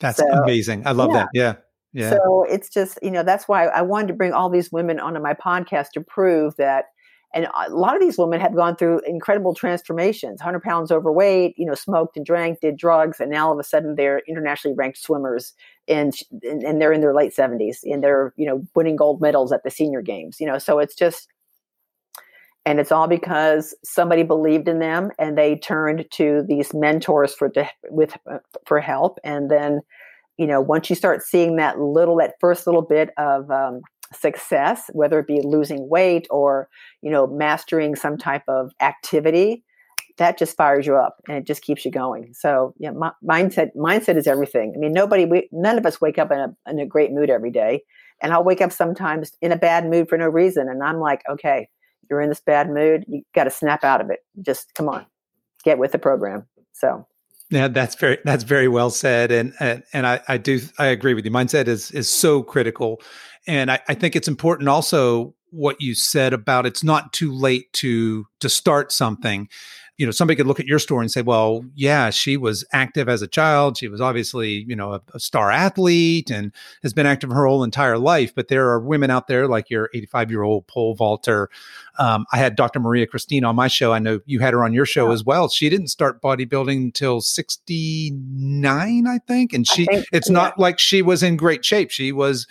That's so, amazing. I love yeah. that. Yeah yeah. So it's just, you know, that's why I wanted to bring all these women onto my podcast to prove that. And a lot of these women have gone through incredible transformations 100 pounds overweight, you know, smoked and drank, did drugs, and now all of a sudden they're internationally ranked swimmers and, and they're in their late 70s and they're, you know, winning gold medals at the senior games, you know. So it's just, and it's all because somebody believed in them and they turned to these mentors for with uh, for help and then you know, once you start seeing that little, that first little bit of um, success, whether it be losing weight or, you know, mastering some type of activity, that just fires you up and it just keeps you going. So, yeah, mindset mindset is everything. I mean, nobody, we, none of us wake up in a, in a great mood every day. And I'll wake up sometimes in a bad mood for no reason. And I'm like, okay, you're in this bad mood. You got to snap out of it. Just come on, get with the program. So, yeah, that's very that's very well said, and and, and I, I do I agree with you. Mindset is is so critical, and I, I think it's important also what you said about it's not too late to to start something you know somebody could look at your story and say well yeah she was active as a child. She was obviously you know a, a, star athlete and has been active her whole entire life but there are women out there like your 85 year old pole vaulter. Um, i had dr maria christine on my show. I know you had her on your show yeah. as well. She didn't start bodybuilding until 69 i think and she think, it's yeah. not like she was in great shape. She was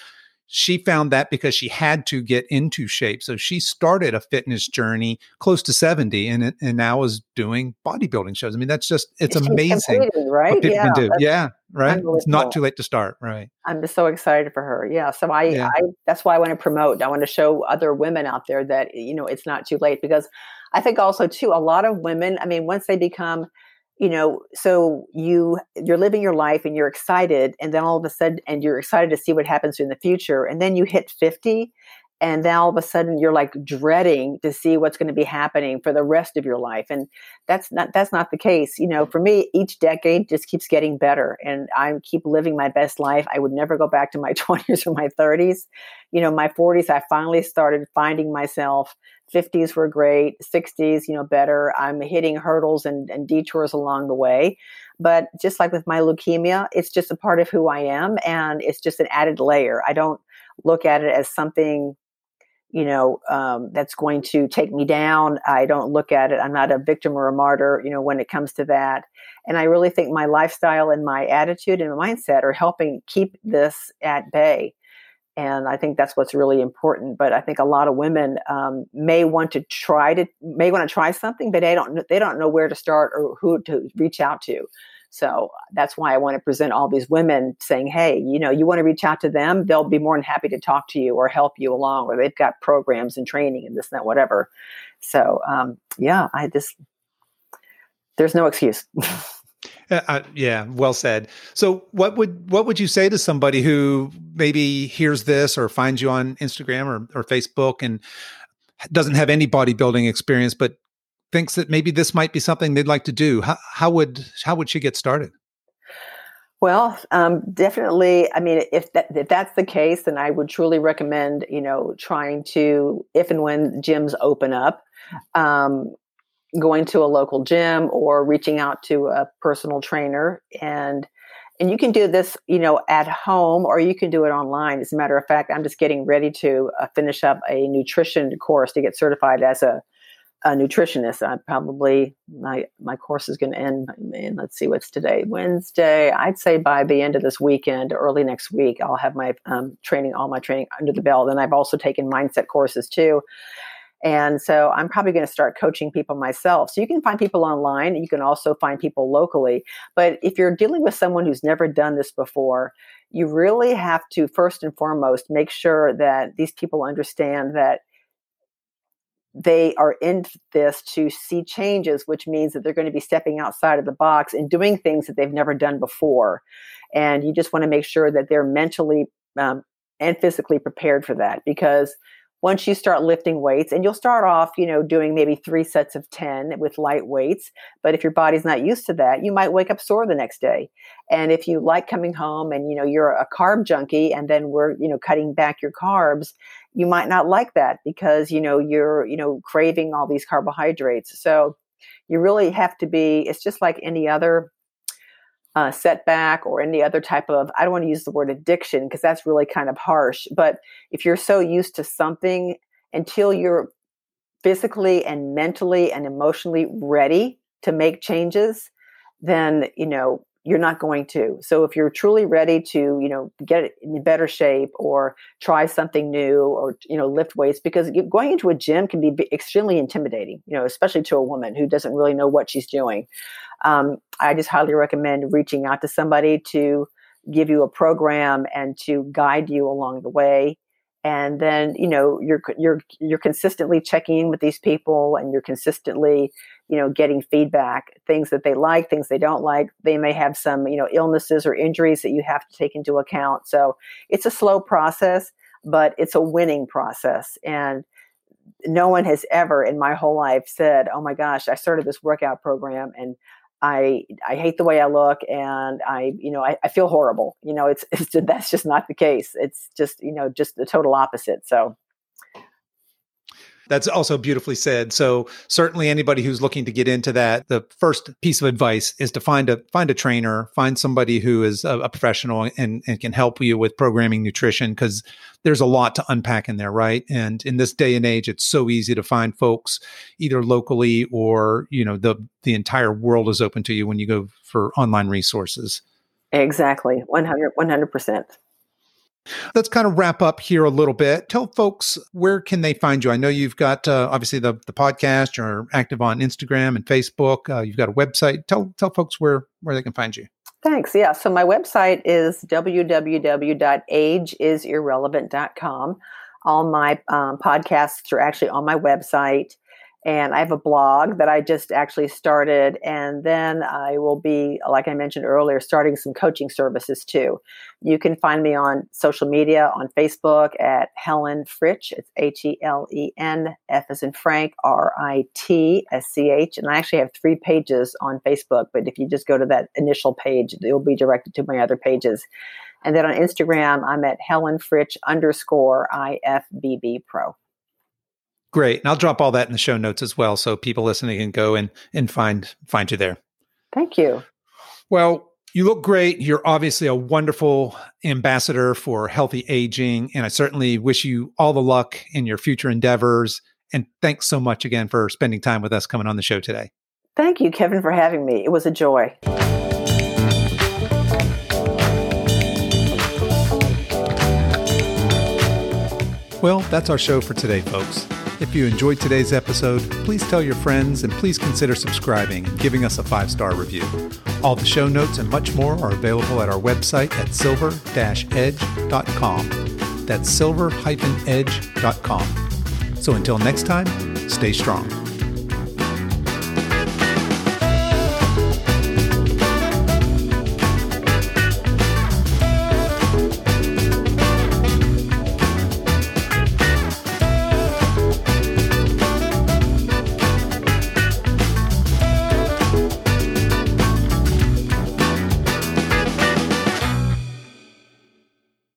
she found that because she had to get into shape. So she started a fitness journey close to 70 and, and now is doing bodybuilding shows. I mean, that's just, it's, it's amazing. Right. Yeah. Yeah. Right. It's not too late to start. Right. I'm just so excited for her. Yeah. So I, yeah. I, that's why I want to promote. I want to show other women out there that, you know, it's not too late because I think also too, a lot of women, I mean, once they become, you know so you you're living your life and you're excited and then all of a sudden and you're excited to see what happens in the future and then you hit 50 and then all of a sudden you're like dreading to see what's going to be happening for the rest of your life and that's not that's not the case you know for me each decade just keeps getting better and i keep living my best life. I would never go back to my 20s or my 30s you know my 40s i finally started finding myself. 50s were great 60s you know better. I'm hitting hurdles and, and detours along the way but just like with my leukemia it's just a part of who i am and it's just an added layer. I don't look at it as something you know um, that's going to take me down. I don't look at it. I'm not a victim or a martyr you know when it comes to that. And i really think my lifestyle and my attitude and mindset are helping keep this at bay. And i think that's what's really important. But i think a lot of women um, may want to try to may want to try something but they don't they don't know where to start or who to reach out to so that's why I want to present all these women saying, hey, you know, you want to reach out to them, they'll be more than happy to talk to you or help you along, or they've got programs and training and this and that, whatever. So, um, yeah, I just, there's no excuse. Uh, uh, yeah, well said. So, what would what would you say to somebody who maybe hears this or finds you on Instagram or, or Facebook and doesn't have any bodybuilding experience, but thinks that maybe this might be something they'd like to do, how, how would how would she get started? Well, um, definitely. I mean, if that, if that's the case, then I would truly recommend you know trying to if and when gyms open up, um, going to a local gym or reaching out to a personal trainer and and you can do this you know at home or you can do it online as a matter of fact i'm just getting ready to uh, finish up a nutrition course to get certified as a, a nutritionist i probably my my course is going to end and let's see what's today wednesday i'd say by the end of this weekend early next week i'll have my um, training all my training under the belt and i've also taken mindset courses too and so I'm probably going to start coaching people myself. So you can find people online. You can also find people locally. But if you're dealing with someone who's never done this before, you really have to, first and foremost, make sure that these people understand that they are in this to see changes, which means that they're going to be stepping outside of the box and doing things that they've never done before. And you just want to make sure that they're mentally um, and physically prepared for that because once you start lifting weights and you'll start off you know doing maybe three sets of 10 with light weights but if your body's not used to that you might wake up sore the next day and if you like coming home and you know you're a carb junkie and then we're you know cutting back your carbs you might not like that because you know you're you know craving all these carbohydrates. So you really have to be it's just like any other uh, setback or any other type of i don't want to use the word addiction because that's really kind of harsh but if you're so used to something until you're physically and mentally and emotionally ready to make changes then you know you're not going to so if you're truly ready to you know get in better shape or try something new or you know lift weights because going into a gym can be extremely intimidating you know especially to a woman who doesn't really know what she's doing um, I just highly recommend reaching out to somebody to give you a program and to guide you along the way. And then you know you're you're you're consistently checking in with these people, and you're consistently you know getting feedback, things that they like, things they don't like. They may have some you know illnesses or injuries that you have to take into account. So it's a slow process, but it's a winning process. And no one has ever in my whole life said, "Oh my gosh, I started this workout program and I I hate the way I look and I you know I, I feel horrible. You know, it's, it's that's just not the case. It's just you know just the total opposite. So that's also beautifully said. So certainly anybody who's looking to get into that, the first piece of advice is to find a find a trainer, find somebody who is a, a professional and, and can help you with programming nutrition because there's a lot to unpack in there, right? And in this day and age, it's so easy to find folks either locally or, you know, the the entire world is open to you when you go for online resources. Exactly. 100 100%. Let's kind of wrap up here a little bit. Tell folks where can they find you. I know you've got uh, obviously the the podcast. You're active on Instagram and Facebook. Uh, you've got a website. Tell tell folks where where they can find you. Thanks. Yeah. So my website is www.ageisirrelevant.com. All my um, podcasts are actually on my website and I have a blog that I just actually started. And then I will be, like I mentioned earlier, starting some coaching services too. You can find me on social media on Facebook at Helen Fritsch. It's H E L E N F as in Frank R I T S C H. And I actually have three pages on Facebook. But if you just go to that initial page, it'll be directed to my other pages. And then on Instagram, I'm at Helen Fritsch underscore IFBB Pro. Great. And I'll drop all that in the show notes as well so people listening can go and and find find you there. Thank you. Well, you look great. You're obviously a wonderful ambassador for healthy aging and I certainly wish you all the luck in your future endeavors and thanks so much again for spending time with us coming on the show today. Thank you Kevin for having me. It was a joy. Well, that's our show for today, folks. If you enjoyed today's episode, please tell your friends and please consider subscribing giving us a five star review. All the show notes and much more are available at our website at silver edge.com. That's silver edge.com. So until next time, stay strong.